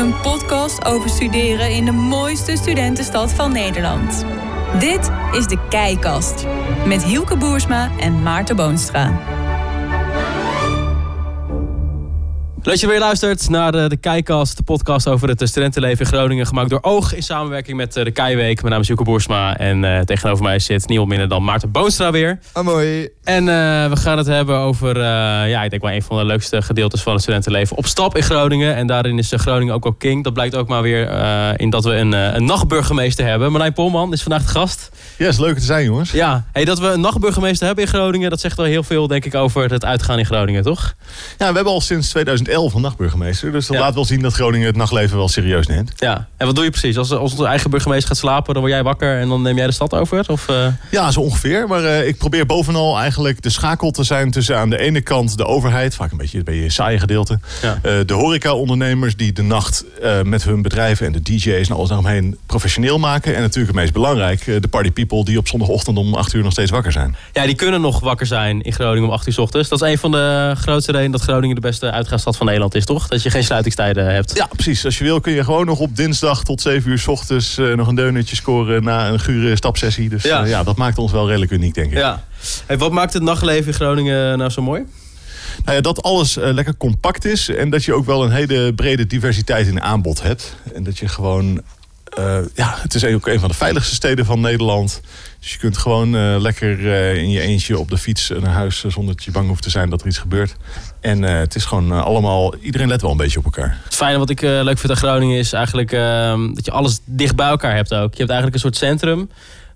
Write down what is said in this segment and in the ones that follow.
Een podcast over studeren in de mooiste studentenstad van Nederland. Dit is de Keikast. Met Hielke Boersma en Maarten Boonstra. Leuk dat je weer luistert naar de, de Keikast, de podcast over het studentenleven in Groningen. Gemaakt door Oog in samenwerking met eh, de Keiweek. Mijn naam is Joeke Boersma en eh, tegenover mij zit niemand minder dan Maarten Boonstra weer. Ah, mooi. En eh, we gaan het hebben over, eh, ja, ik denk wel een van de leukste gedeeltes van het studentenleven. Op stap in Groningen. En daarin is eh, Groningen ook wel king. Dat blijkt ook maar weer eh, in dat we een, eh, een nachtburgemeester hebben. Marlijn Polman is vandaag de gast. Ja, is leuk te zijn, jongens. Ja, hey, dat we een nachtburgemeester hebben in Groningen, dat zegt wel heel veel, denk ik, over het uitgaan in Groningen, toch? Ja, we hebben al sinds 2011 een nachtburgemeester. Dus dat Ja. laat wel zien dat Groningen het nachtleven wel serieus neemt. Ja. En wat doe je precies? Als, als onze eigen burgemeester gaat slapen, dan word jij wakker en dan neem jij de stad over? Of, eh, Ja, zo ongeveer. Maar eh, ik probeer bovenal eigenlijk de schakel te zijn tussen aan de ene kant de overheid, vaak een beetje beetje een saaie gedeelte. Ja. Eh, de horeca-ondernemers die de nacht met hun bedrijven en de DJ's en alles daaromheen professioneel maken. En natuurlijk het meest belangrijk, de party people die op zondagochtend om 8 uur nog steeds wakker zijn. Ja, die kunnen nog wakker zijn in Groningen om 8 uur 's ochtends. Dat is een van de grootste redenen dat Groningen de beste uitgaansstad van Nederland is, toch? Dat je geen sluitingstijden hebt. Ja, precies. Als je wil kun je gewoon nog op dinsdag tot 7 uur 's ochtends eh, nog een deunetje scoren na een gure stapsessie. Dus Ja. ja. ja, dat maakt ons wel redelijk uniek, denk ik. Ja. Hey, wat maakt het nachtleven in Groningen nou zo mooi? Nou ja, dat alles eh, lekker compact is en dat je ook wel een hele brede diversiteit in aanbod hebt. En dat je gewoon, eh, ja, het is ook een van de veiligste steden van Nederland. Dus je kunt gewoon eh, lekker eh, in je eentje op de fiets naar huis eh, zonder dat je bang hoeft te zijn dat er iets gebeurt. En het is gewoon allemaal, iedereen let wel een beetje op elkaar. Het fijne wat ik leuk vind aan Groningen is eigenlijk ehm, dat je alles dicht bij elkaar hebt ook. Je hebt eigenlijk een soort centrum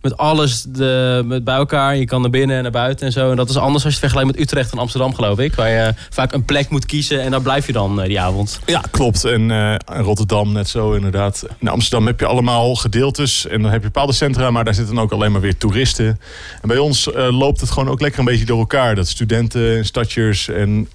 met alles de, met bij elkaar. Je kan naar binnen en naar buiten en zo. En dat is anders als je het vergelijkt met Utrecht en Amsterdam, geloof ik. Waar je vaak een plek moet kiezen en daar blijf je dan eh, die avond. Ja, klopt. En eh, Rotterdam net zo inderdaad. In Amsterdam heb je allemaal gedeeltes en dan heb je bepaalde centra, maar daar zitten ook alleen maar weer toeristen. En bij ons eh, loopt het gewoon ook lekker een beetje door elkaar. Dat studenten, en stadjers en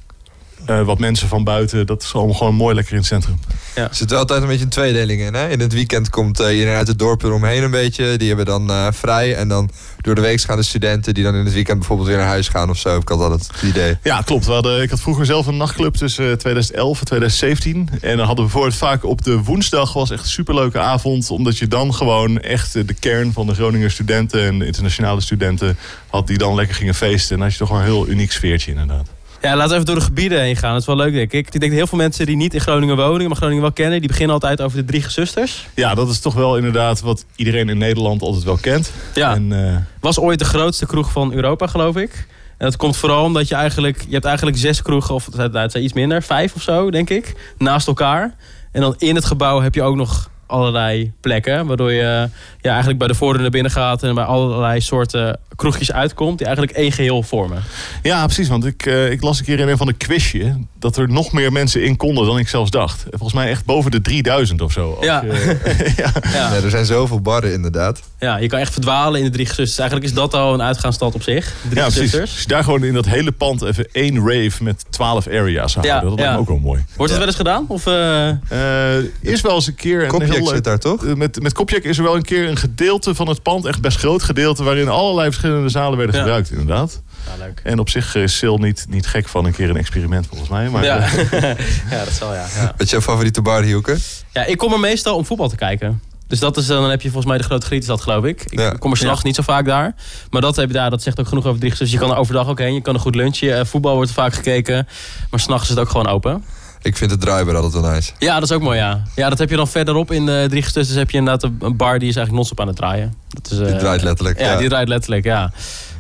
eh, wat mensen van buiten, dat is allemaal gewoon mooi lekker in het centrum. Er zit wel altijd een beetje een tweedeling in. Hè? In het weekend komt eh, iedereen uit het dorp eromheen een beetje. Die hebben dan eh, vrij. En dan door de week gaan de studenten die dan in het weekend bijvoorbeeld weer naar huis gaan of zo. Ik altijd het idee. Ja, klopt. We hadden, ik had vroeger zelf een nachtclub tussen 2011 en 2017. En dan hadden we bijvoorbeeld vaak op de woensdag was echt een superleuke avond. Omdat je dan gewoon echt de kern van de Groninger studenten en de internationale studenten had die dan lekker gingen feesten. En dan had je toch wel een heel uniek sfeertje inderdaad. Ja, laten we even door de gebieden heen gaan. Dat is wel leuk, denk ik. Ik denk dat heel veel mensen die niet in Groningen wonen, maar Groningen wel kennen, die beginnen altijd over de drie gezusters. Ja, dat is toch wel inderdaad wat iedereen in Nederland altijd wel kent. Ja. En, eh, Was ooit de grootste kroeg van Europa, geloof ik. En dat komt vooral omdat je eigenlijk... Je hebt eigenlijk zes kroegen, of nou, het zijn iets minder. Vijf of zo, denk ik. Naast elkaar. En dan in het gebouw heb je ook nog allerlei plekken. Waardoor je ja, eigenlijk bij de voordeur naar binnen gaat... en bij allerlei soorten kroegjes uitkomt... die eigenlijk één geheel vormen. ja, precies. Want ik, eh, ik las een keer in een van de quizje dat er nog meer mensen in konden dan ik zelfs dacht. Volgens mij echt boven de 3000 of zo. Ja. je- ja. Er zijn zoveel barren inderdaad. ja, je kan echt verdwalen in de drie gezusters. Eigenlijk is dat al een uitgaansstad op zich. Drie Ja, precies. gezusters. Als je daar gewoon in dat hele pand even één rave met 12 areas zou Ja, houden, dat lijkt ja. me ook wel mooi. Wordt het wel eens gedaan? Of, eh, Eh eerst wel eens een keer... een Kopjek zit daar toch? Eh, Met, met Kopjek is er wel een keer een gedeelte van het pand, echt best groot gedeelte, waarin allerlei verschillende zalen werden Ja. gebruikt, inderdaad. ja, leuk. En op zich is Sil niet, niet gek van een keer een experiment, volgens mij. Maar, Ja. eh, ja, dat zal ja. ja. Wat is jouw favoriete bar, Hielke? Ja, ik kom er meestal om voetbal te kijken. Dus dat is, dan heb je volgens mij de grote Grietenstad, geloof ik. Ik Ja. kom er s'nachts niet zo vaak daar. Maar dat, heb je daar, dat zegt ook genoeg over Driegers. Dus je kan er overdag ook heen. Je kan een goed lunchje. Eh, voetbal wordt vaak gekeken. Maar s'nachts is het ook gewoon open. Ik vind het draaibaar altijd wel nice. Ja, dat is ook mooi, ja. Ja, dat heb je dan verderop in de Driegers. Dus heb je inderdaad een bar die is eigenlijk non-stop aan het draaien. Dat is, Die eh, draait letterlijk. Ja, Ja, die draait letterlijk, ja.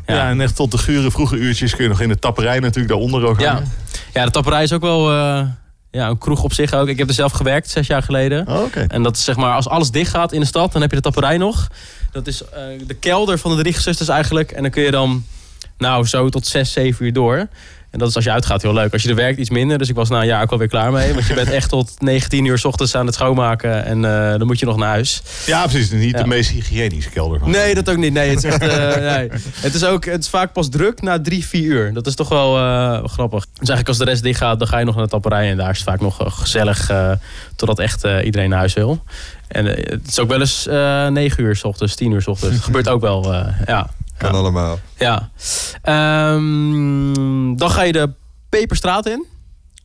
ja. Ja. en echt tot de gure vroege uurtjes kun je nog in de tapperij natuurlijk daaronder ook Ja. hangen. ja, de tapperij is ook wel eh, ja, een kroeg op zich ook. Ik heb er zelf gewerkt, zes jaar geleden. Oh, Oké. En dat is zeg maar, als alles dicht gaat in de stad, dan heb je de tapperij nog. Dat is eh, de kelder van de drie gezusters eigenlijk. En dan kun je dan, nou, zo tot zes, zeven uur door. En dat is als je uitgaat heel leuk. Als je er werkt iets minder. Dus ik was na een jaar ook wel weer klaar mee. Want je bent echt tot 19 uur s ochtends aan het schoonmaken. En eh, dan moet je nog naar huis. Ja, precies. Niet Ja. de meest hygiënische kelder. van. Nee, dat ook niet. Nee, het is, echt, eh, nee. Het is ook het is vaak pas druk na drie, vier uur. Dat is toch wel eh, grappig. Dus eigenlijk als de rest dicht gaat, dan ga je nog naar de tapperij. En daar is het vaak nog gezellig. totdat echt iedereen naar huis wil. En het is ook wel eens eh 9 uur s ochtends, 10 uur s ochtends. Dat gebeurt ook wel. ja. Kan allemaal. ja. Ehm, dan ga je de Peperstraat in.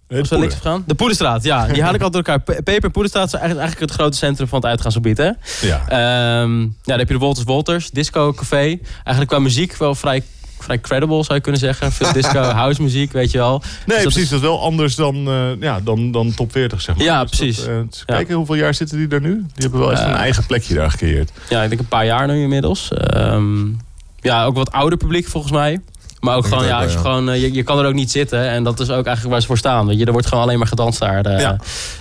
Nee, Of zo links gegaan? De Poelenstraat, ja. Die haal ik altijd door elkaar. Pe- Peper en Poelenstraat zijn eigenlijk, eigenlijk het grote centrum van het uitgaansgebied, hè? Ja. Ehm, ja, dan heb je de Wolters Wolters, Disco Café. Eigenlijk qua muziek wel vrij, vrij credible, zou je kunnen zeggen. Veel disco, house muziek, weet je wel. Nee, Dus dat precies. is- Dat is wel anders dan, eh, ja, dan, dan top 40, zeg maar. Ja, Dus dat, precies. eh, dus Ja. Kijken, hoeveel jaar zitten die daar nu? Die hebben wel echt Eh, een eigen plekje daar gecreëerd. Ja, ik denk een paar jaar nu inmiddels. Ehm, ja, ook wat ouder publiek volgens mij. Maar ook gewoon, het ja, als je, gewoon, eh, je, je kan er ook niet zitten. En dat is ook eigenlijk waar ze voor staan. Weet je, er wordt gewoon alleen maar gedanst daar eh, Ja.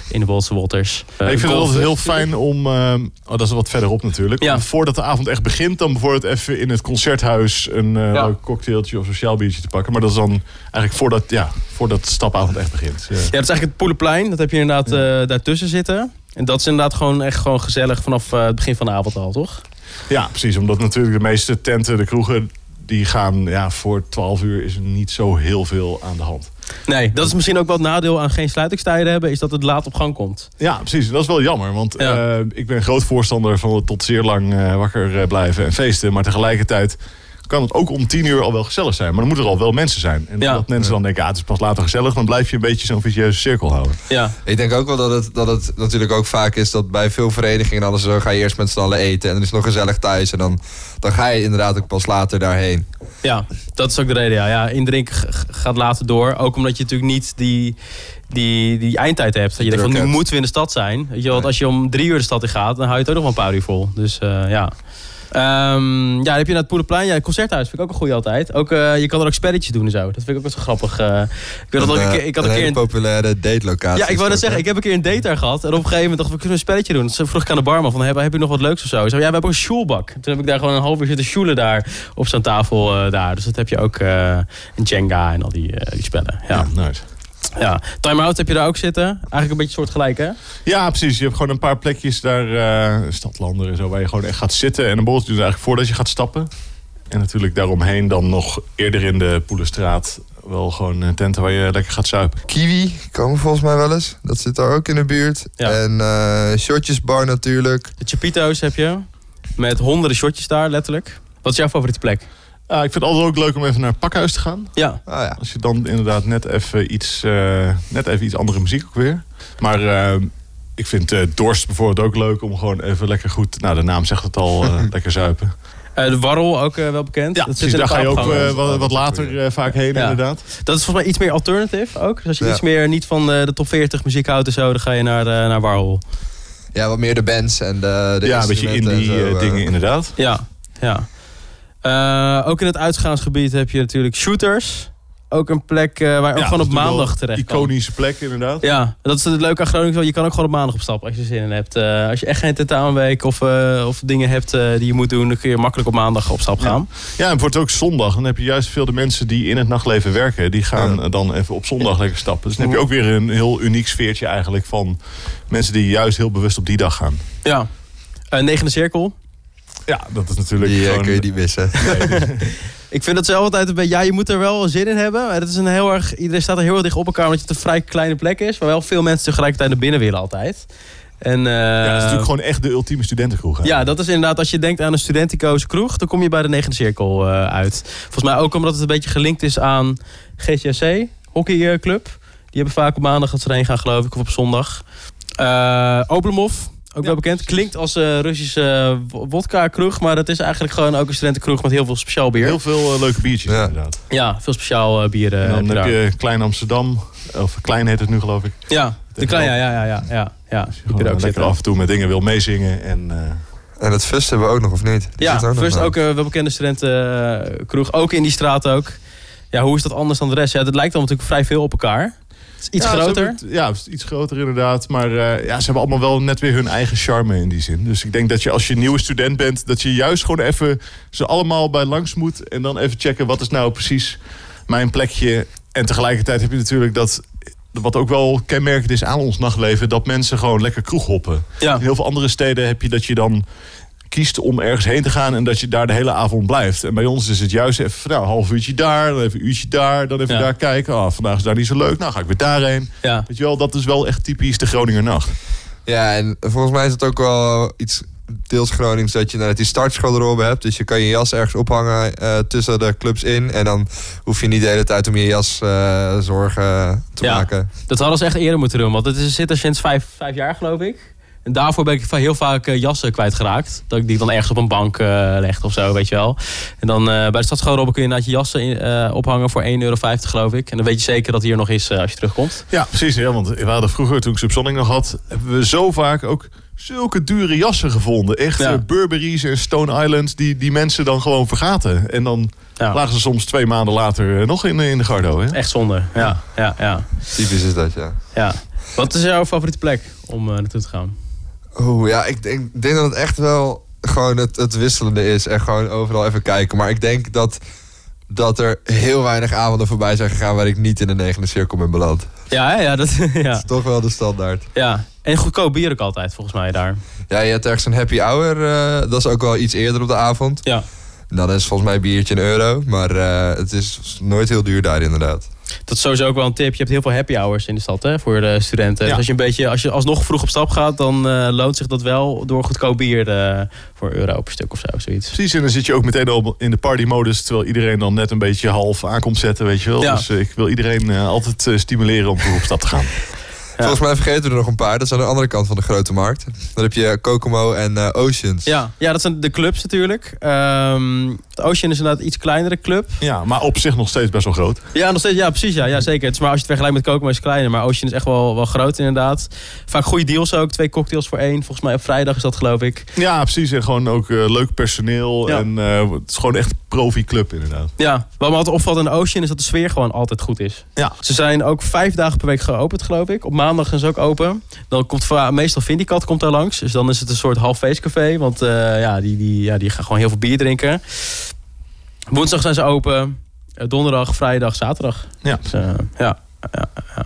in de Woltse Wolters. Eh, ik vind het golf- altijd heel fijn om... eh, oh, dat is wat verderop natuurlijk. Ja. Om voordat de avond echt begint... dan bijvoorbeeld even in het concerthuis... een eh, Ja. cocktailtje of sociaal biertje te pakken. Maar dat is dan eigenlijk voordat, ja, voordat de stapavond echt begint. Ja. Ja, dat is eigenlijk het Poelenplein. Dat heb je inderdaad eh, daartussen zitten. En dat is inderdaad gewoon echt gewoon gezellig vanaf eh, het begin van de avond al, toch? Ja, precies. Omdat natuurlijk de meeste tenten, de kroegen... die gaan ja, voor 12 uur is er niet zo heel veel aan de hand. Nee, dat is misschien ook wel het nadeel aan geen sluitingstijden hebben, is dat het laat op gang komt. Ja, precies. Dat is wel jammer. Want Ja. eh, ik ben groot voorstander van het tot zeer lang eh, wakker eh, blijven en feesten. Maar tegelijkertijd kan het ook om tien uur al wel gezellig zijn. Maar dan moeten er al wel mensen zijn. En Ja. dat mensen dan denken, ah, het is pas later gezellig. Dan blijf je een beetje zo'n vicieuze cirkel houden. Ja, Ik denk ook wel dat het, dat het natuurlijk ook vaak is dat bij veel verenigingen en alles zo ga je eerst met z'n allen eten en dan is het nog gezellig thuis en dan, dan ga je inderdaad ook pas later daarheen. ja, dat is ook de reden. Ja, ja indrinken gaat later door. Ook omdat je natuurlijk niet die, die, die eindtijd hebt. Dat je denkt van, nu moeten we in de stad zijn. Weet je, wel, want als je om drie uur de stad in gaat, dan hou je het ook nog wel een paar uur vol. Dus eh, ja. Ehm, ja, dan heb je naar het Poelenplein. Ja, het concerthuis vind ik ook een goede altijd. Ook, eh, je kan er ook spelletjes doen en zo. Dat vind ik ook wel zo grappig. eh. ik weet dat ook een keer, ik had een een keer hele een populaire datelocatie. Ja, ik wou net zeggen, ik heb een keer een date daar gehad. En op een gegeven moment dacht ik, we kunnen een spelletje doen. Dus vroeg ik aan de barman van, heb, heb je nog wat leuks of zo? Zo, ja, we hebben een shoelbak. Toen heb ik daar gewoon een half uur zitten shoelen daar op zo'n tafel eh, daar. Dus dat heb je ook, een Jenga en al die, die spellen. Ja, Ja, nice. Ja. Time-out heb je daar ook zitten. Eigenlijk een beetje soortgelijk, hè? Ja, precies. Je hebt gewoon een paar plekjes daar, eh stadlander en zo, waar je gewoon echt gaat zitten. En een borreltje doen eigenlijk voordat je gaat stappen. En natuurlijk daaromheen dan nog eerder in de Poelenstraat wel gewoon tenten waar je lekker gaat zuipen. Kiwi komen volgens mij wel eens. Dat zit daar ook in de buurt. Ja. En eh shotjesbar natuurlijk. De Chapito's heb je. Met honderden shotjes daar, letterlijk. Wat is jouw favoriete plek? Ah, ik vind het altijd ook leuk om even naar het pakhuis te gaan. Ja, Ah ja. Als je dan inderdaad net even iets, eh, net even iets andere muziek ook weer. Maar eh, ik vind eh, Dorst bijvoorbeeld ook leuk om gewoon even lekker goed... Nou, de naam zegt het al, lekker zuipen. Eh, de Warrel ook wel bekend. Ja, dat precies. in Daar ga je ook wat, wat later vaak heen Ja. inderdaad. Dat is volgens mij iets meer alternative ook. Dus als je Ja. iets meer niet van eh, de top 40 muziek houdt en zo, dan ga je naar, eh, naar Warhol. ja, wat meer de bands en de, de ja, een beetje indie dingen inderdaad. Ja, ja. Eh, ook in het uitgaansgebied heb je natuurlijk shooters. Ook een plek eh, waar je ook Ja, gewoon op maandag terecht kan. Iconische plek inderdaad. Ja, dat is het leuke aan Groningen. Je kan ook gewoon op maandag op stap als je zin in hebt. Eh, als je echt geen tentamenweek of, of dingen hebt die je moet doen... dan kun je makkelijk op maandag op stap gaan. Ja, en het wordt ook zondag. Dan heb je juist veel de mensen die in het nachtleven werken. Die gaan Ja. dan even op zondag lekker stappen. Dus dan heb je ook weer een heel uniek sfeertje eigenlijk van mensen die juist heel bewust op die dag gaan. Ja. Negende cirkel. Ja, dat is natuurlijk Die eh, gewoon... kun je niet missen. Ik vind dat zelf altijd een beetje... Ja, je moet er wel zin in hebben. Maar het is een heel erg... Iedereen staat er heel erg dicht op elkaar... omdat het een vrij kleine plek is. Waar wel veel mensen tegelijkertijd naar binnen willen altijd. En, eh, ja, het is natuurlijk gewoon echt de ultieme studentenkroeg. hè. Ja, dat is inderdaad, als je denkt aan een studentico's kroeg, dan kom je bij de negende cirkel eh, uit. Volgens mij ook omdat het een beetje gelinkt is aan GCSC, hockeyclub. Die hebben vaak op maandag dat ze erheen gaan, geloof ik, of op zondag. Eh Oblomov, ook wel bekend. Klinkt als een Russische wo- wodka kroeg, maar het is eigenlijk gewoon ook een studentenkroeg met heel veel speciaal bier. Heel veel eh, leuke biertjes Ja. inderdaad. Ja, veel speciaal eh, bier. eh, en dan heb je heb daar. je Klein Amsterdam. Of Klein heet het nu geloof ik. Ja, de klein, ja, ja, ja, ja, ja, ja. Die Gewoon kun je ook lekker zitten. af en toe met dingen wil meezingen. En, eh, En het Fust hebben we ook nog, of niet? Die Ja, ook ook een welbekende studentenkroeg. Ook in die straat ook. Ja, hoe is dat anders dan de rest? Ja, het lijkt dan natuurlijk vrij veel op elkaar. Iets ja, groter. het- ja, iets groter inderdaad. Maar eh, ja, ze hebben allemaal wel net weer hun eigen charme in die zin. Dus ik denk dat je als je nieuwe student bent... dat je juist gewoon even ze allemaal bij langs moet... en dan even checken wat is nou precies mijn plekje. En tegelijkertijd heb je natuurlijk dat... wat ook wel kenmerkend is aan ons nachtleven... dat mensen gewoon lekker kroeghoppen. Ja. In heel veel andere steden heb je dat je dan kiest om ergens heen te gaan en dat je daar de hele avond blijft. En bij ons is het juist even van, nou, een half uurtje daar, dan even een uurtje daar, dan even Ja. daar kijken. Ah, vandaag is daar niet zo leuk, nou ga ik weer daarheen. Ja. Weet je wel, dat is wel echt typisch de Groninger nacht. Ja, en volgens mij is het ook wel iets deels Gronings dat je net die startschoolrobe hebt. Dus je kan je jas ergens ophangen eh, tussen de clubs in. En dan hoef je niet de hele tijd om je jas eh, zorgen te Ja. maken. Dat hadden ze echt eerder moeten doen. Want het is, zit er sinds vijf, vijf jaar, geloof ik. En daarvoor ben ik heel vaak eh, jassen kwijtgeraakt. Dat ik die dan ergens op een bank eh legde of zo, weet je wel. En dan eh, bij de stadschoolrobben kun je inderdaad je jassen in, eh, ophangen voor 1,50 euro, geloof ik. En dan weet je zeker dat hij er nog is als je terugkomt. Ja, precies. Ja, want we hadden vroeger, toen ik Subsonic nog had, hebben we zo vaak ook zulke dure jassen gevonden. Echt Ja. Burberry's en Stone Islands, die, die mensen dan gewoon vergaten. En dan Ja. lagen ze soms twee maanden later nog in, in de gardo. Hè? Echt zonde. Ja, ja, ja. Typisch is dat, ja. ja. Wat is jouw favoriete plek om eh, naartoe te gaan? Oeh, ja, ik denk, ik denk dat het echt wel gewoon het, het wisselende is. En gewoon overal even kijken. Maar ik denk dat, dat er heel weinig avonden voorbij zijn gegaan... waar ik niet in de negende cirkel ben beland. Ja, hè? ja, dat, Dat ja, is toch wel de standaard. ja. En goedkoop bier ook altijd, volgens mij, daar. Ja, je hebt ergens een happy hour. eh, dat is ook wel iets eerder op de avond. Ja. Dan is volgens mij een biertje een euro. Maar eh, het is nooit heel duur daar inderdaad. Dat is sowieso ook wel een tip. Je hebt heel veel happy hours in de stad hè, voor de studenten. Ja. Dus als je, een beetje, als je alsnog vroeg op stap gaat, dan eh, loont zich dat wel door goedkoop bier eh, voor een euro per stuk of zo. Zoiets. Precies, en dan zit je ook meteen al in de partymodus... terwijl iedereen dan net een beetje half aankomt zetten, weet je wel. Ja. Dus eh, ik wil iedereen altijd stimuleren om vroeg op stap te gaan. Volgens mij vergeten we er nog een paar. Dat is aan de andere kant van de grote markt. Dan heb je Kokomo en eh, Oceans. Ja, ja, dat zijn de clubs natuurlijk. Ehm Ocean is inderdaad een iets kleinere club. Ja, maar op zich nog steeds best wel groot. Ja, nog steeds, ja precies. Ja, ja, zeker. Het is maar als je het vergelijkt met Kokomo is het kleiner. Maar Ocean is echt wel, wel groot inderdaad. Vaak goede deals ook. Twee cocktails voor één. Volgens mij op vrijdag is dat geloof ik. Ja, precies. En gewoon ook eh, leuk personeel. Ja. En eh, het is gewoon echt profi-club inderdaad. Ja, wat me altijd opvalt in Ocean is dat de sfeer gewoon altijd goed is. Ja. Ze zijn ook vijf dagen per week geopend, geloof ik. Op maandag zijn ze ook open. Dan komt meestal Vindicat komt daar langs. Dus dan is het een soort half feestcafé. Want eh, ja, die, die, ja, die gaan gewoon heel veel bier drinken. Woensdag zijn ze open. Eh, Donderdag, vrijdag, zaterdag. Ja. Dus, eh, ja, ja, ja.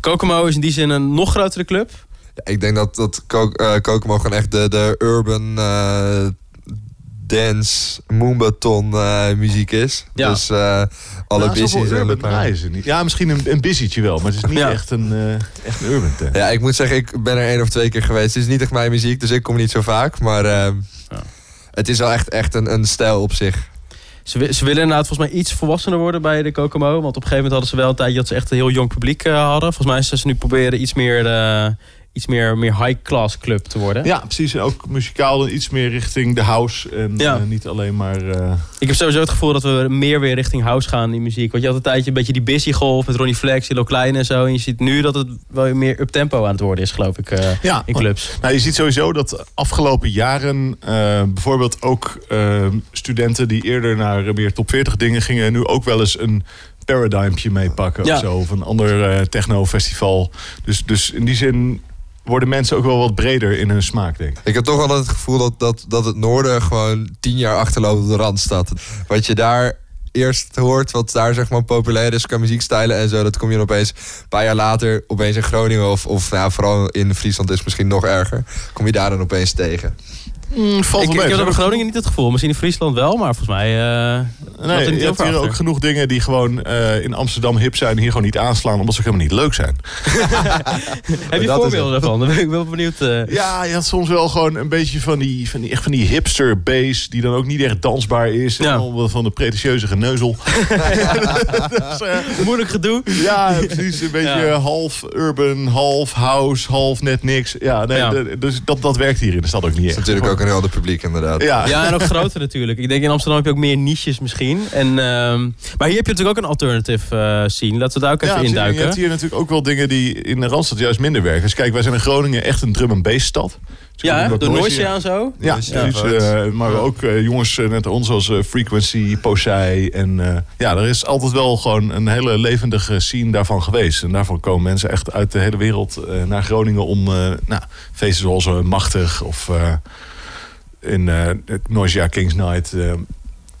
Kokomo is in die zin een nog grotere club. Ja, ik denk dat, dat Ko- Kokomo gewoon echt de, de urban eh, dance, moonbaton eh, muziek is. Ja. Dus eh, alle Nou, busy's en urban. Ja, misschien een, een busytje wel, maar het is niet Ja. echt, een, eh, echt een urban tent. Ja, ik moet zeggen, ik ben er één of twee keer geweest. Het is niet echt mijn muziek, dus ik kom niet zo vaak. Maar Ja. het is wel echt, echt een, een stijl op zich. Ze, ze willen inderdaad volgens mij iets volwassener worden bij de Kokomo. Want op een gegeven moment hadden ze wel een tijdje dat ze echt een heel jong publiek eh, hadden. Volgens mij zijn ze nu proberen iets meer, eh, iets meer, meer high-class club te worden. Ja, precies. En ook muzikaal dan iets meer richting de house. En Ja. eh, niet alleen maar... eh, Ik heb sowieso het gevoel dat we meer weer richting house gaan in muziek. Want je had een tijdje een beetje die busy golf met Ronnie Flex, Ilo Klein en zo. En je ziet nu dat het wel meer up-tempo aan het worden is, geloof ik, eh, ja, in clubs. Nou, je ziet sowieso dat afgelopen jaren bijvoorbeeld ook studenten die eerder naar meer top 40 dingen gingen, nu ook wel eens een paradigmpje meepakken Ja. of zo. Of een ander techno-festival. Dus, dus in die zin worden mensen ook wel wat breder in hun smaak, denk ik. Ik heb toch altijd het gevoel dat, dat, dat het noorden gewoon tien jaar achterloopt op de Randstad. Wat je daar eerst hoort, wat daar zeg maar populair is qua muziekstijlen en zo, dat kom je dan opeens een paar jaar later opeens in Groningen of, of nou, vooral in Friesland is misschien nog erger. Kom je daar dan opeens tegen. Valt Ik, wel ik mee. heb dat in Groningen niet het gevoel. Misschien in Friesland wel, maar volgens mij... eh, er Nee, je hebt hier ook genoeg dingen die gewoon eh, in Amsterdam hip zijn... hier gewoon niet aanslaan, omdat ze ook helemaal niet leuk zijn. Heb je voorbeelden daarvan? Dan ben ik wel benieuwd. eh. Ja, je had soms wel gewoon een beetje van die, van die, echt van die hipster bass... die dan ook niet echt dansbaar is. En Ja. al wat van de pretentieuze geneuzel. Dus, Moeilijk gedoe. ja, precies. Een beetje Ja. half urban, half house, half net niks. Ja, nee, Ja. dus dat, dat werkt hier in de stad ook niet Dat echt. is natuurlijk ook een helder publiek inderdaad. Ja, Ja, en ook groter natuurlijk. Ik denk in Amsterdam heb je ook meer niches misschien. En, ehm, maar hier heb je natuurlijk ook een alternative eh scene. Laten we daar ook even Ja. En induiken. Je hebt hier natuurlijk ook wel dingen die in de Randstad juist minder werken. Dus kijk, wij zijn in Groningen echt een drum and bass stad. Dus ja, de Noisia- en zo. Ja, Dus, ja, eh, maar ook eh, jongens net ons als eh, Frequency, Posei. En eh, ja, er is altijd wel gewoon een hele levendige scene daarvan geweest. En daarvan komen mensen echt uit de hele wereld eh, naar Groningen om eh, nou, feesten zoals eh, Machtig of eh, in eh Noisia Kings Night. eh,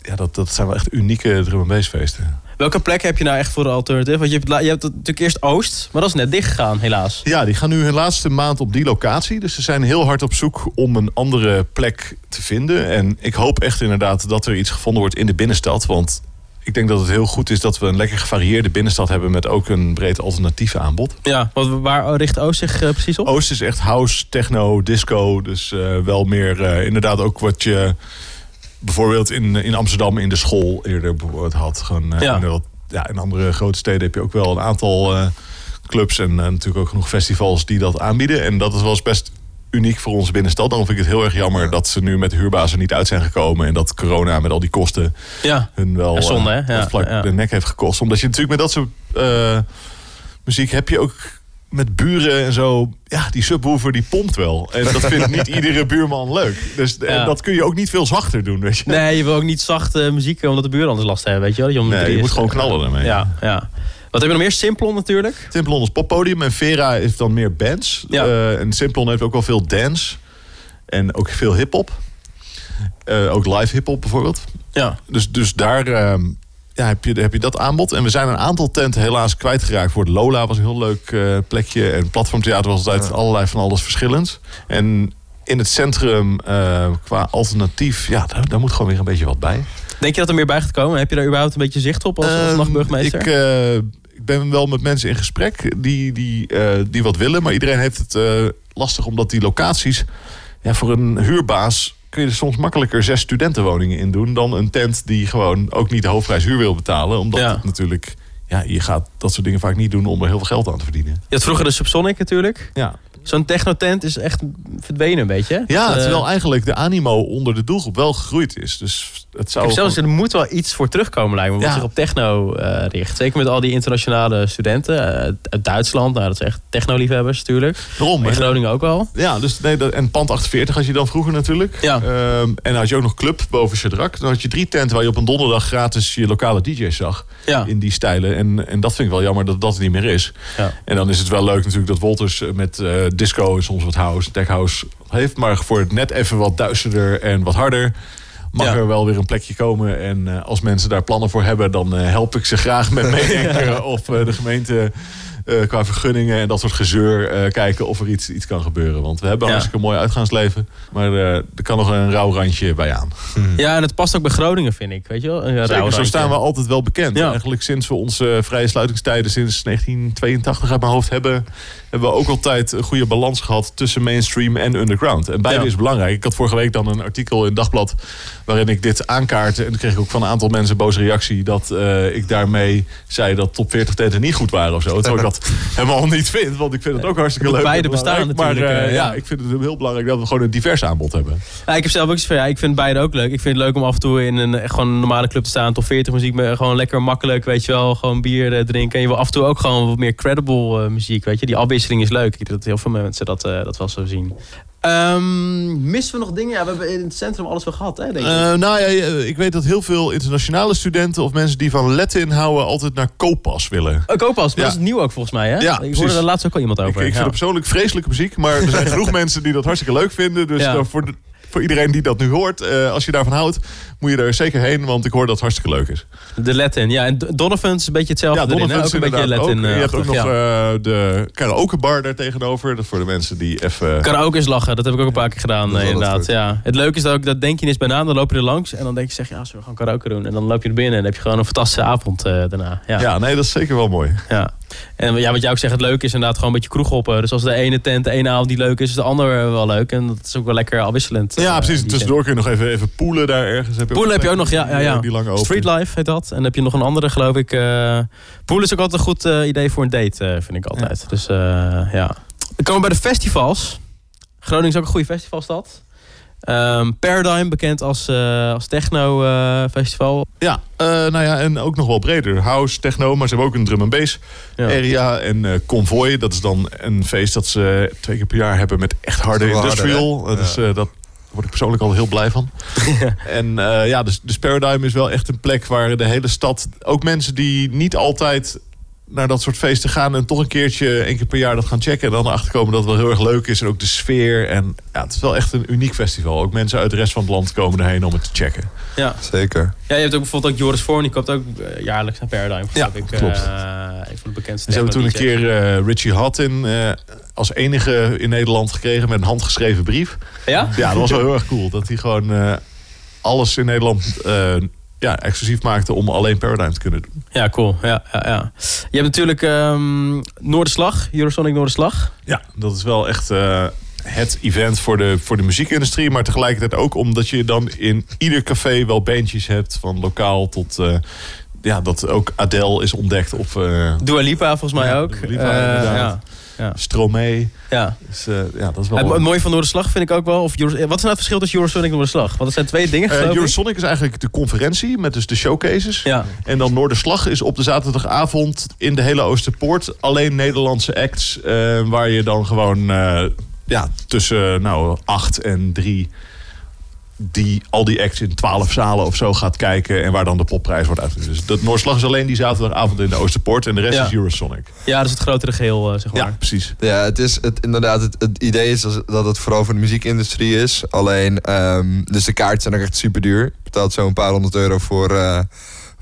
ja, dat, dat zijn wel echt unieke drum and bass feesten. Welke plek heb je nou echt voor de alternative? Want je hebt, je hebt natuurlijk eerst Oost, maar dat is net dicht gegaan, helaas. Ja, die gaan nu hun laatste maand op die locatie. Dus ze zijn heel hard op zoek om een andere plek te vinden. En ik hoop echt inderdaad dat er iets gevonden wordt in de binnenstad. Want ik denk dat het heel goed is dat we een lekker gevarieerde binnenstad hebben met ook een breed alternatief aanbod. Ja, want waar richt Oost zich eh, precies op? Oost is echt house, techno, disco. Dus eh, wel meer eh, inderdaad ook wat je bijvoorbeeld in, in Amsterdam in de school eerder bijvoorbeeld had. Gewoon, Ja. in, wat- ja, in andere grote steden heb je ook wel een aantal clubs en natuurlijk ook genoeg festivals die dat aanbieden. En dat is wel eens best uniek voor onze binnenstad. Daarom vind ik het heel erg jammer dat ze nu met huurbazen niet uit zijn gekomen. En dat corona met al die kosten Ja, hun wel Ja, zonde, eh, hè? Ja, de nek heeft gekost. Omdat je natuurlijk met dat soort eh, muziek heb je ook met buren en zo. Ja, die subwoofer die pompt wel. En dat vindt niet iedere buurman leuk. Dus eh, Ja. dat kun je ook niet veel zachter doen, weet je. nee, je wil ook niet zachte muziek omdat de buren anders last hebben, weet je wel? Je Nee, je moet gewoon knallen daarmee. Ja, ja. Wat heb je nog meer? Simplon natuurlijk. Simplon is poppodium en Vera heeft dan meer bands. Ja. Eh, en Simplon heeft ook wel veel dance. En ook veel hip-hop. Eh, ook live hip-hop bijvoorbeeld. Ja. Dus, dus daar ehm, ja, heb, je, heb je dat aanbod. En we zijn een aantal tenten helaas kwijtgeraakt. Voor Lola was een heel leuk eh, plekje. En Platformtheater was altijd allerlei van alles verschillends. En in het centrum qua alternatief, ja, daar, daar moet gewoon weer een beetje wat bij. Denk je dat er meer bij gaat komen? Heb je daar überhaupt een beetje zicht op als, als Ehm, nachtburgemeester? Ik, ik ben wel met mensen in gesprek die, die, eh, die wat willen. Maar iedereen heeft het eh, lastig omdat die locaties... Ja, voor een huurbaas kun je er soms makkelijker zes studentenwoningen in doen... dan een tent die gewoon ook niet de hoofdprijs huur wil betalen. Omdat Ja. het natuurlijk... Ja, je gaat dat soort dingen vaak niet doen om er heel veel geld aan te verdienen. Je had vroeger de Subsonic natuurlijk. Ja, Zo'n technotent is echt verdwenen een beetje. ja Eh, terwijl eigenlijk de animo onder de doelgroep wel gegroeid is. Dus het zou... heb zelfs, er moet wel iets voor terugkomen lijkt me, wat Ja. zich op techno eh, richt. Zeker met al die internationale studenten eh, uit Duitsland. Nou, dat zijn echt technoliefhebbers natuurlijk. Daarom, In. Groningen ook wel. Ja, dus nee, dat, en pand 48 had je dan vroeger natuurlijk. Ja. Ehm, en had je ook nog club boven Chedrak. Dan had je drie tenten waar je op een donderdag gratis je lokale DJ's zag. Ja. In die stijlen. En, en dat vind ik wel jammer dat dat er niet meer is. Ja. En dan is het wel leuk natuurlijk dat Wolters met disco en soms wat house, tech house heeft. Maar voor het net even wat duisterder en wat harder. Mag Ja. er wel weer een plekje komen. En eh, als mensen daar plannen voor hebben, dan eh, help ik ze graag met meedenken. of eh, de gemeente qua vergunningen en dat soort gezeur kijken of er iets, iets kan gebeuren. Want we hebben Ja. een mooi uitgaansleven. Maar er kan nog een rauw randje bij aan. ja, en het past ook bij Groningen, vind ik. Weet je wel? Een rauw zo staan we altijd wel bekend. Eigenlijk sinds we onze vrije sluitingstijden sinds 1982 uit mijn hoofd hebben... hebben we ook altijd een goede balans gehad tussen mainstream en underground. En beide Ja. is belangrijk. Ik had vorige week dan een artikel in het Dagblad... waarin ik dit aankaartte. En toen kreeg ik ook van een aantal mensen boze reactie... dat eh, ik daarmee zei dat top 40 tenten niet goed waren of zo. Terwijl ik dat helemaal niet vind. Want ik vind het ook hartstikke leuk. beide bestaan belangrijk. Maar natuurlijk, eh, eh, ja. ik vind het heel belangrijk dat we gewoon een divers aanbod hebben. Ja, ik heb zelf ook zoiets van, ja, ik vind beide ook leuk. Ik vind het leuk om af en toe in een, echt gewoon een normale club te staan. Top 40 muziek, maar gewoon lekker makkelijk, weet je wel. Gewoon bier drinken. En je wil af en toe ook gewoon wat meer credible muziek, weet je. Die afwisseling is leuk. Ik denk dat heel veel mensen dat, eh, dat wel zo zien. Ehm, missen we nog dingen? Ja, we hebben in het centrum alles wel gehad, hè, denk ik. Eh, nou ja, eh, ik weet dat heel veel internationale studenten of mensen die van Latin houden altijd naar Kooppas willen. Ja. dat is nieuw ook volgens mij, hè? Ja, ik precies. hoorde er laatst ook al iemand Ik, over. ik vind ja. het persoonlijk vreselijke muziek, maar er zijn genoeg mensen die dat hartstikke leuk vinden. Dus Ja. voor, de- voor iedereen die dat nu hoort, eh, als je daarvan houdt, moet je er zeker heen, want ik hoor dat het hartstikke leuk is. De Latin, ja. En Donovan is een beetje hetzelfde Ja, erin, hè? Donovan Ook een beetje Latin. ook. eh, Je hebt ook nog ja. eh, de karaokebar daar tegenover. Dat voor de mensen die even... Karaoke is lachen, dat heb ik ook een paar keer gedaan, is inderdaad. Ja. Het leuke is dat, ook, dat denk je eens bij naam, dan loop je er langs en dan denk je, zeg, ja, zullen we gewoon karaoke doen? En dan loop je er binnen en dan heb je gewoon een fantastische avond eh, daarna. Ja. ja, nee, dat is zeker wel mooi. Ja. En ja, wat jij ook zegt, het leuke is inderdaad gewoon een beetje kroeghoppen. Dus als de ene tent, de ene avond niet leuk is, is de andere wel leuk. En dat is ook wel lekker afwisselend. Ja, eh, precies. Tussendoor kun je nog even, even poelen daar ergens. Heb je Poelen heb je ook nog, ja, ja, ja. Die open. Street Life heet dat. En dan heb je nog een andere, geloof ik. eh Pool is ook altijd een goed eh, idee voor een date, eh, vind ik altijd. Dus eh, ja. Dan komen we bij de festivals. Groningen is ook een goede festivalstad. Ehm, Paradigm, bekend als, eh, als techno-festival. Ja, eh, nou ja, en ook nog wel breder. House, techno, maar ze hebben ook een drum and bass Ja. area. En eh Convoy, dat is dan een feest dat ze twee keer per jaar hebben met echt harde Dat harder, industrial. hè? dat, is, Ja. eh, dat word ik persoonlijk al heel blij van. En eh, ja, dus, dus Paradigm is wel echt een plek waar de hele stad... Ook mensen die niet altijd naar dat soort feesten gaan... en toch een keertje, één keer per jaar dat gaan checken... en dan erachter komen dat het wel heel erg leuk is. En ook de sfeer. En ja, het is wel echt een uniek festival. Ook mensen uit de rest van het land komen erheen om het te checken. Ja. Zeker. ja, je hebt ook bijvoorbeeld ook Joris Voorn. Die komt ook eh, jaarlijks naar Paradigm. Ja, ik. klopt. Eh, een van de bekendste Ze hebben toen een keer eh, Richie Hutton eh als enige in Nederland gekregen met een handgeschreven brief. Ja? Ja, dat was wel heel erg cool. Dat hij gewoon eh, alles in Nederland eh, ja, exclusief maakte om alleen Paradigm te kunnen doen. Ja, cool. Ja, ja, ja. Je hebt natuurlijk ehm Noorderslag, Eurosonic Noorderslag. Ja, dat is wel echt eh, het event voor de, voor de muziekindustrie. Maar tegelijkertijd ook omdat je dan in ieder café wel bandjes hebt. Van lokaal tot... eh, ja, dat ook Adele is ontdekt op uh, Dua Lipa volgens mij Ja, ook. Dua Lipa, inderdaad. Ja, Stromae. ja. Dus, eh, ja, dat is wel... Het mo- het mooie van Noorderslag vind ik ook wel. Of wat is nou het verschil tussen Eurosonic en Noorderslag? Want het zijn twee dingen, ik. Eurosonic is eigenlijk de conferentie met dus de showcases. Ja. En dan Noorderslag is op de zaterdagavond in de hele Oosterpoort. Alleen Nederlandse acts. eh, waar je dan gewoon ja, tussen nou, acht en drie... Die, al die acts in twaalf zalen of zo gaat kijken. En waar dan de popprijs wordt uitgedeeld. Dus dat Noorderslag is alleen die zaterdagavond in de Oosterpoort. En de rest Ja. is Eurosonic. ja, dat is het grotere geheel, eh, zeg maar. Ja, precies. Ja, het is het, inderdaad. Het, het idee is dat het vooral voor de muziekindustrie is. Alleen, ehm, dus de kaarten zijn ook echt super duur. Je betaalt zo'n paar honderd euro voor, eh,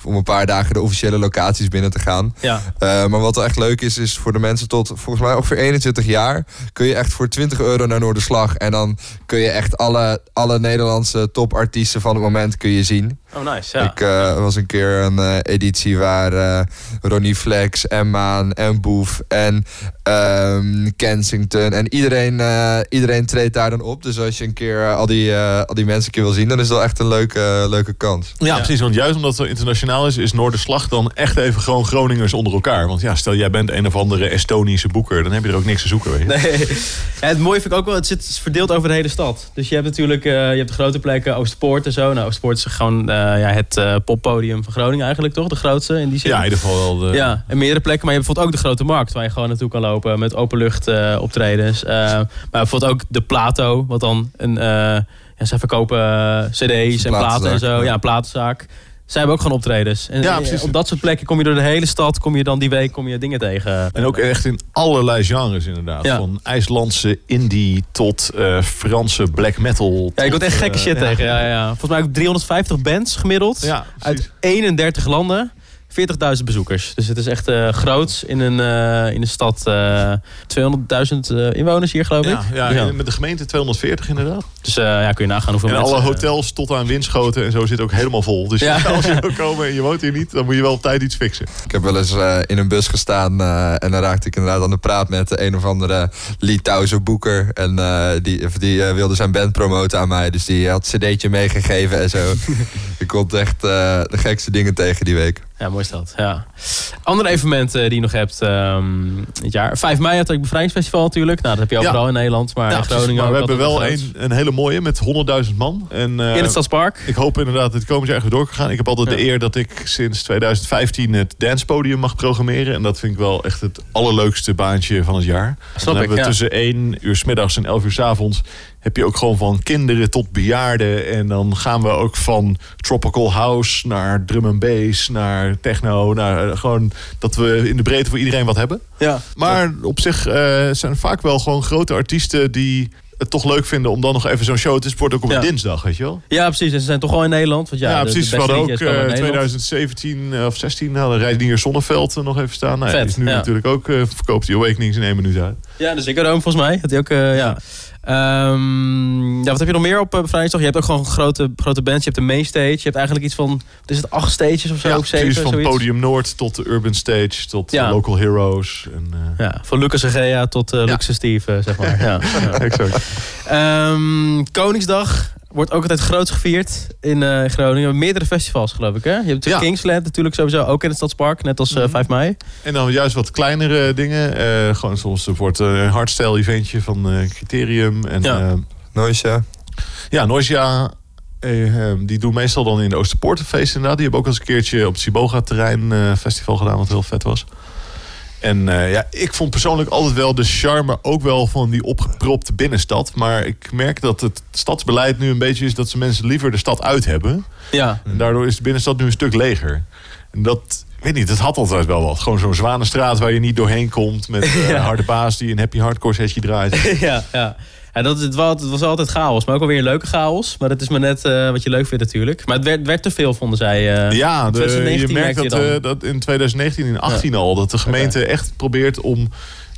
om een paar dagen de officiële locaties binnen te gaan. Ja. Eh, maar wat wel echt leuk is, is voor de mensen tot volgens mij ongeveer 21 jaar... kun je echt voor 20 euro naar Noorderslag. En dan kun je echt alle, alle Nederlandse topartiesten van het moment kun je zien. Oh, nice. Ja. Ik eh, was een keer een eh, editie waar eh, Ronnie Flex en Maan en Boef en ehm, Kensington en iedereen, eh, iedereen treedt daar dan op. Dus als je een keer al, die, eh, al die mensen een keer wil zien, dan is dat echt een leuke, leuke kans. Ja, precies. Want juist omdat het zo internationaal is, is Noorderslag dan echt even gewoon Groningers onder elkaar. Want ja, stel jij bent een of andere Estonische boeker, dan heb je er ook niks te zoeken. Weet je? Nee. Ja, het mooie vind ik ook wel, het zit verdeeld over de hele stad. Dus je hebt natuurlijk eh, je hebt de grote plekken, Oosterpoort en zo. Nou, Oosterpoort is gewoon ja, het eh, poppodium van Groningen eigenlijk, toch? De grootste in die zin. Ja, in ieder geval wel. De, Ja, en meerdere plekken. Maar je hebt bijvoorbeeld ook de grote markt waar je gewoon naartoe kan lopen met openlucht eh optredens. Eh, maar bijvoorbeeld ook de Plato, wat dan een. eh ja, zij verkopen eh, CD's en platen en zo. ja. Ja, een platenzaak. Zij hebben ook gewoon optredens. En Ja, eh, precies. op dat soort plekken kom je door de hele stad, kom je dan die week kom je dingen tegen. En ook echt in allerlei genres inderdaad. Ja. Van IJslandse indie tot eh, Franse black metal. Ja, ik word echt gekke eh, shit tegen. Ja, ja. Volgens mij ook 350 bands gemiddeld. Uit 31 landen. 40.000 bezoekers. Dus het is echt eh groot in een, eh, in een stad. eh 200.000 eh, inwoners hier, geloof ik. Ja, ja, ja. met de gemeente 240 inderdaad. Dus eh, ja, kun je nagaan hoeveel En mensen... alle hotels tot aan Winschoten en zo zit ook helemaal vol. Dus Ja. als je wil komen en je woont hier niet, dan moet je wel op tijd iets fixen. Ik heb wel eens eh, in een bus gestaan eh, en dan raakte ik inderdaad aan de praat met een of andere Litouwse boeker. En eh, die, die wilde zijn band promoten aan mij, dus die had een cd'tje meegegeven en zo. ik kon echt eh, de gekste dingen tegen die week. Ja, mooi is dat. Ja. Andere evenementen die je nog hebt ehm dit jaar. 5 mei had ik het Bevrijdingsfestival natuurlijk. Nou, dat heb je Ja. overal in Nederland. Maar Ja, in. Groningen maar we hebben wel een, een hele mooie met 100.000 man. En, eh, In het Stadspark. Ik hoop inderdaad dat het komend jaar echt door kan gaan. Ik heb altijd de eer dat ik sinds 2015 het dancepodium mag programmeren. En dat vind ik wel echt het allerleukste baantje van het jaar. Snap Dan ik, hebben we tussen 1 uur 's middags en 11 uur 's avonds heb je ook gewoon van kinderen tot bejaarden. En dan gaan we ook van tropical house naar drum and bass, naar techno. Naar eh, gewoon dat we in de breedte voor iedereen wat hebben. Ja. Maar op zich eh, zijn vaak wel gewoon grote artiesten die het toch leuk vinden om dan nog even zo'n show te sporten. Ook op Ja. een dinsdag, weet je wel? ja, precies. En ze zijn toch al in Nederland. Want ja, Ja, precies. We hadden ook komen eh, uit Nederland. 2017 eh, of 16 hadden Reinier Zonneveld nog even staan. Nou, ja, die is nu natuurlijk ook uh, verkoopt die Awakenings in één minuut uit. Ja, de Ziggo Dome volgens mij. Dat hij ook, ja. Ehm, ja, wat heb je nog meer op uh, Bevrijdingsdag? Je hebt ook gewoon grote, grote bands. Je hebt de mainstage. Je hebt eigenlijk iets van, wat is het, acht stages of zo? Ja, of zeven, van zoiets? Podium Noord tot de Urban Stage tot Ja. eh, Local Heroes. En, eh, Ja, van Lucas en Gea tot uh, Ja. Lucas en Steve, eh, zeg maar. ja. ja. exact. Ehm, Koningsdag wordt ook altijd groot gevierd in eh, Groningen. Meerdere festivals, geloof ik. Hè? Je hebt natuurlijk Ja. Kingsland natuurlijk sowieso ook in het Stadspark. Net als eh, Mhm. 5 mei. En dan juist wat kleinere dingen. Eh, gewoon soms wordt een hardstyle eventje van eh, Criterium. En Ja. ja, Noisja. ja Noisia. die doen meestal dan in de Oosterpoortenfeest inderdaad. Die hebben ook eens een keertje op het Siboga-terrein eh, festival gedaan, wat heel vet was. En eh, ja, ik vond persoonlijk altijd wel de charme ook wel van die opgepropte binnenstad. Maar ik merk dat het stadsbeleid nu een beetje is dat ze mensen liever de stad uit hebben. Ja. En daardoor is de binnenstad nu een stuk leger. En dat, weet niet, dat had altijd wel wat. Gewoon zo'n Zwanenstraat waar je niet doorheen komt. Met Ja. harde baas die een happy hardcore setje draait. ja, ja. Ja, dat, het, was, het was altijd chaos, maar ook alweer een leuke chaos. Maar dat is maar net eh, wat je leuk vindt natuurlijk. Maar het werd, werd te veel, vonden zij. eh. Ja, de, 2019 je merkt dat, je eh, dat in 2019 en 2018 al... dat de gemeente echt probeert om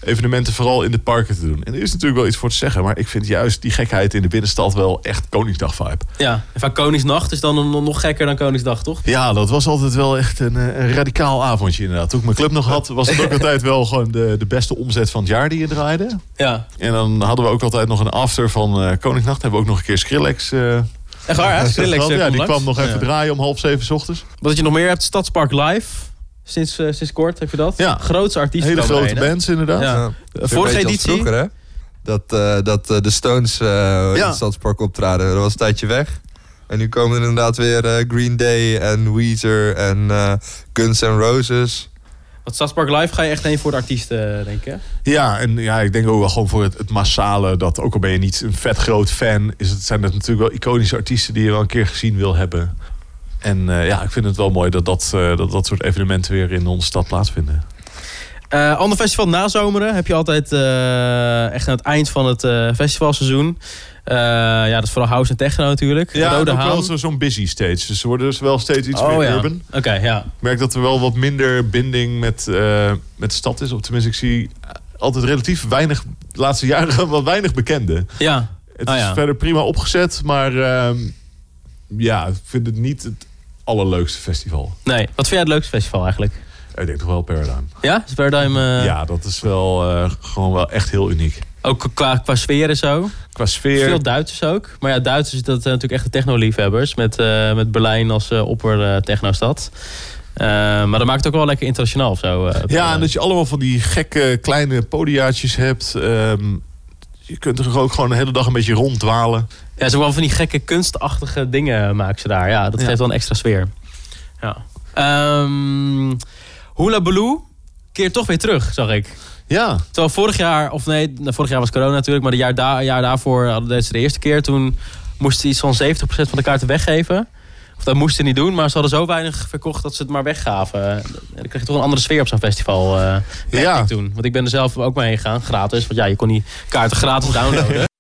evenementen vooral in de parken te doen. En er is natuurlijk wel iets voor te zeggen. Maar ik vind juist die gekheid in de binnenstad wel echt Koningsdag-vibe. Ja, en vaak Koningsnacht is dan nog- gekker dan Koningsdag, toch? Ja, dat was altijd wel echt een, eh, een radicaal avondje inderdaad. Toen ik mijn club nog had, was het ook altijd wel gewoon de, de beste omzet van het jaar die je draaide. Ja. En dan hadden we ook altijd nog een after van eh Koningsnacht. Hebben we ook nog een keer Skrillex. eh, Echt waar, hè? Ja, die kwam nog even Ja. draaien om half zeven 's ochtends. Wat je nog meer hebt, Stadspark Live. Sinds, eh, sinds kort heb je dat. Ja. Grootste artiesten Hele grote hè? bands inderdaad. Ja. Ja. Vorige editie. Vroeger, hè? Dat, eh, dat eh, de Stones eh in het Stadspark optraden. Dat was een tijdje weg. En nu komen er inderdaad weer eh, Green Day en Weezer en eh, Guns N' Roses. Want Stadspark Live ga je echt heen voor de artiesten, eh, denk ik. Ja, en ja, ik denk ook wel gewoon voor het, het massale. Dat ook al ben je niet een vet groot fan, is het, zijn het natuurlijk wel iconische artiesten die je wel een keer gezien wil hebben. En eh, ja, ik vind het wel mooi dat dat, eh, dat dat soort evenementen weer in onze stad plaatsvinden. Eh ander festival nazomeren heb je altijd eh, echt aan het eind van het eh, festivalseizoen. Eh, ja, dat is vooral house en techno natuurlijk. Ja, Rode ook Haan. wel zo- zo'n busy stage. Dus ze worden dus wel steeds iets oh meer ja. urban. Oké, ja. Ik merk dat er wel wat minder binding met, eh, met de stad is. Of tenminste, ik zie altijd relatief weinig, de laatste jaren, wat weinig bekende. Ja, Het Ah, is ja. verder prima opgezet, maar ehm, ja, ik vind het niet het allerleukste festival. nee. Wat vind jij het leukste festival eigenlijk? Ik denk toch wel Paradigm. Ja, is Paradigm eh, ja, dat is wel eh, gewoon wel echt heel uniek. ook qua, qua sfeer en zo? Qua sfeer. Veel Duitsers ook. Maar ja, Duitsers, dat zijn natuurlijk echt de techno-liefhebbers. Met, eh, met Berlijn als opper technostad. Eh, maar dat maakt het ook wel lekker internationaal of zo. Ja, en dat je allemaal van die gekke kleine podiaatjes hebt. Ehm, je kunt er ook gewoon de hele dag een beetje ronddwalen. Ja, ze wel van die gekke kunstachtige dingen maken ze daar. Ja, dat geeft wel een extra sfeer. Ja. Ehm Hula Baloo keert toch weer terug, zag ik. Ja, Terwijl vorig jaar, of nee, nou, vorig jaar was corona natuurlijk, maar de jaar, da jaar daarvoor hadden ze de eerste keer. Toen moesten ze iets van 70% van de kaarten weggeven. Of dat moesten ze niet doen, maar ze hadden zo weinig verkocht dat ze het maar weggaven. En dan kreeg je toch een andere sfeer op zo'n festival. eh Ja. ik toen. Want ik ben er zelf ook mee gegaan, gratis. Want ja, je kon die kaarten gratis downloaden.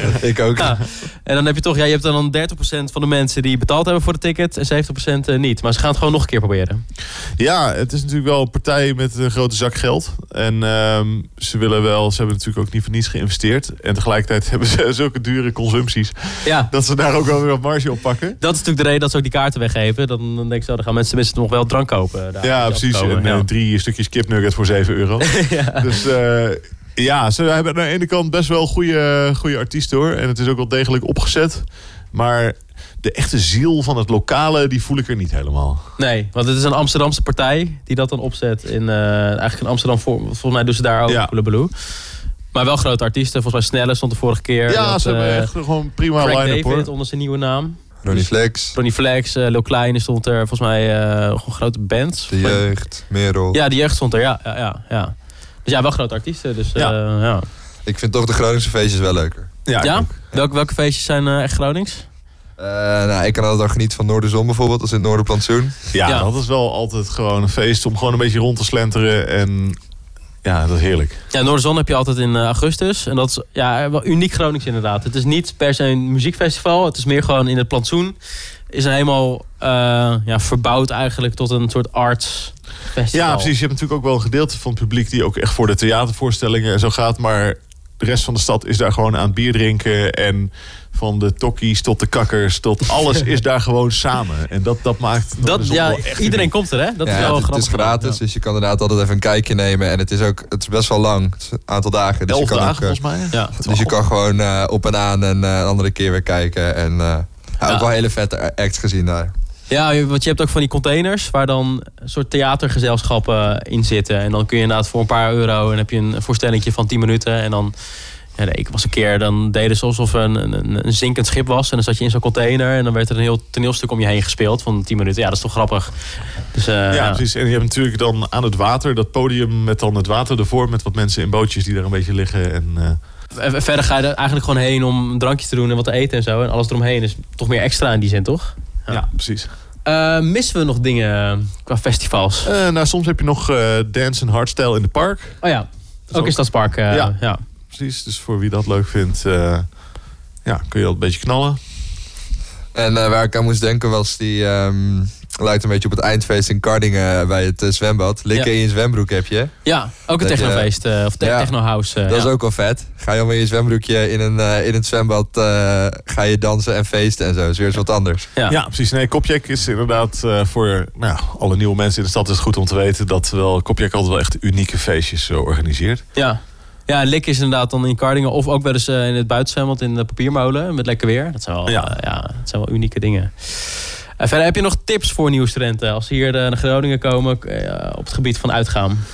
Ik ook. Ja. En dan heb je toch, ja, je hebt dan 30% van de mensen die betaald hebben voor de ticket en 70% eh, niet. Maar ze gaan het gewoon nog een keer proberen. Ja, het is natuurlijk wel een partij met een grote zak geld. En ehm, ze willen wel, ze hebben natuurlijk ook niet voor niets geïnvesteerd. En tegelijkertijd hebben ze zulke dure consumpties. Ja, Dat ze daar ook wel weer wat marge op pakken. dat is natuurlijk de reden dat ze ook die kaarten weggeven. Dan, dan denk ik zo, dan gaan mensen tenminste nog wel drank kopen. daar, ja, precies. En Ja. eh, drie stukjes kipnugget voor 7 euro. ja. Dus eh, ja, ze hebben aan de ene kant best wel goede, goede artiesten hoor. En het is ook wel degelijk opgezet. Maar de echte ziel van het lokale, die voel ik er niet helemaal. Nee, want het is een Amsterdamse partij die dat dan opzet. In, eh, eigenlijk in Amsterdam, voor, volgens mij doen ze daar ook Ja. Maar wel grote artiesten. Volgens mij Snelle stond de vorige keer. Ja, ze hebben eh, echt gewoon prima line-up David hoor. onder zijn nieuwe naam. Ronnie Flex, Ronnie Flex, eh Lil Kleine stond er. Volgens mij eh, gewoon een grote band. De Jeugd, Merel. Ja, de jeugd stond er. Ja, ja, ja, ja. Dus ja, wel grote artiesten. Dus, Ja. ja. ja. Ik vind toch de Groningse feestjes wel leuker. Ja, ja? Welke, welke feestjes zijn eh, echt Gronings? Eh, nou, ik kan altijd al genieten van Noorderzon bijvoorbeeld, als in het Noorderplantsoen. Ja, Ja. dat is wel altijd gewoon een feest om gewoon een beetje rond te slenteren. En ja, dat is heerlijk. Ja, Noorderzon heb je altijd in eh, augustus. En dat is ja, wel uniek Gronings inderdaad. Het is niet per se een muziekfestival. Het is meer gewoon in het plantsoen. Is een helemaal eh, ja, verbouwd eigenlijk tot een soort arts festival. Ja, precies. Je hebt natuurlijk ook wel een gedeelte van het publiek die ook echt voor de theatervoorstellingen en zo gaat. Maar de rest van de stad is daar gewoon aan het bier drinken. En van de tokkies tot de kakkers tot alles is daar gewoon samen. En dat, dat maakt. Dat, ja, wel echt iedereen uniek. komt er, hè? Dat is wel het, het grappig. is gratis, Ja. dus je kan inderdaad altijd even een kijkje nemen. En het is ook het is best wel lang, het is een aantal dagen. Dus Elf je kan dagen ook, eh, volgens mij. Ja. Dus je kan gewoon eh, op en aan en eh, een andere keer weer kijken. En eh, ja, Ja. ook wel hele vette acts gezien daar. Ja, je- want je hebt ook van die containers waar dan een soort theatergezelschappen in zitten. En dan kun je inderdaad voor een paar euro en heb je een voorstellingje van 10 minuten. En dan, ja, nee, ik was een keer, dan deden ze alsof er een, een, een zinkend schip was. En dan zat je in zo'n container en dan werd er een heel toneelstuk om je heen gespeeld van 10 minuten. Ja, dat is toch grappig. Dus, eh, Ja, precies. En je hebt natuurlijk dan aan het water dat podium met dan het water ervoor. Met wat mensen in bootjes die daar een beetje liggen. En, eh, En Verder ga je er eigenlijk gewoon heen om een drankje te doen en wat te eten en zo. En alles eromheen is toch meer extra in die zin, toch? ja. Ja. precies. Eh, missen we nog dingen qua festivals? Eh, nou, soms heb je nog eh dance en hardstyle in de park. Oh ja, ook ook- in Stadspark. eh, Ja. ja. Precies. Dus voor wie dat leuk vindt, eh, ja, kun je dat een beetje knallen. En eh, waar ik aan moest denken was die, ehm, lijkt een beetje op het eindfeest in Kardingen bij het eh, zwembad. Likken Ja. in je zwembroek heb je. Ja, ook een je- technofeest. eh, of te Ja. technohouse. eh, Dat ja. is ook wel vet. Ga je al met je zwembroekje in, een, eh, in het zwembad eh, ga je dansen en feesten en zo. Dat is weer eens wat anders. Ja. Ja, precies. Nee, Kopjek is inderdaad eh, voor nou, alle nieuwe mensen in de stad is het goed om te weten dat wel Kopjek altijd wel echt unieke feestjes eh, organiseert. Ja. Ja, Lik is inderdaad dan in Kardingen of ook wel eens eh, in het buitenzwembad in de papiermolen met lekker weer. Dat zijn wel, ja, dat zijn wel unieke dingen. En verder heb je nog tips voor nieuwe studenten als ze hier eh, naar Groningen komen eh, op het gebied van uitgaan?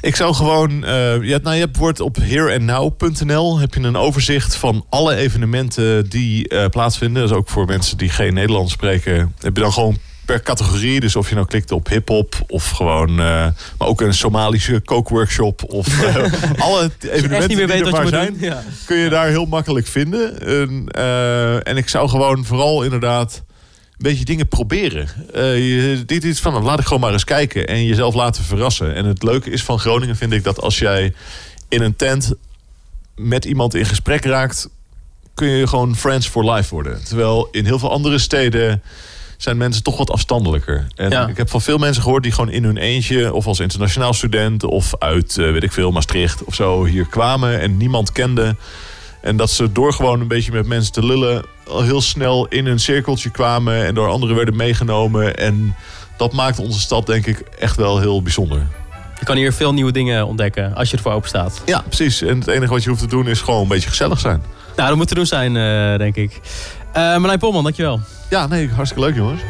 Ik zou gewoon, eh, je, hebt, nou, je hebt wordt op hereandnow.nl heb je een overzicht van alle evenementen die plaatsvinden. Dus ook voor mensen die geen Nederlands spreken, heb je dan gewoon per categorie. Dus of je nou klikt op hip-hop of gewoon, maar ook een Somalische kookworkshop of alle evenementen die er maar zijn. Ja. kun je daar heel makkelijk vinden. En, en ik zou gewoon vooral inderdaad beetje dingen proberen. Eh, je, dit is van, laat ik gewoon maar eens kijken en jezelf laten verrassen. En het leuke is van Groningen vind ik dat als jij in een tent met iemand in gesprek raakt, kun je gewoon friends for life worden. Terwijl in heel veel andere steden zijn mensen toch wat afstandelijker. En Ja. ik heb van veel mensen gehoord die gewoon in hun eentje... of als internationaal student of uit, eh, weet ik veel, Maastricht of zo... hier kwamen en niemand kende. En dat ze door gewoon een beetje met mensen te lullen... al heel snel in een cirkeltje kwamen... en door anderen werden meegenomen. En dat maakt onze stad denk ik echt wel heel bijzonder. Je kan hier veel nieuwe dingen ontdekken als je ervoor open staat. Ja, precies. En het enige wat je hoeft te doen is gewoon een beetje gezellig zijn. Nou, dat moet te doen zijn, eh, denk ik. Eh Marlijn Polman, dankjewel. Ja, nee, hartstikke leuk jongens.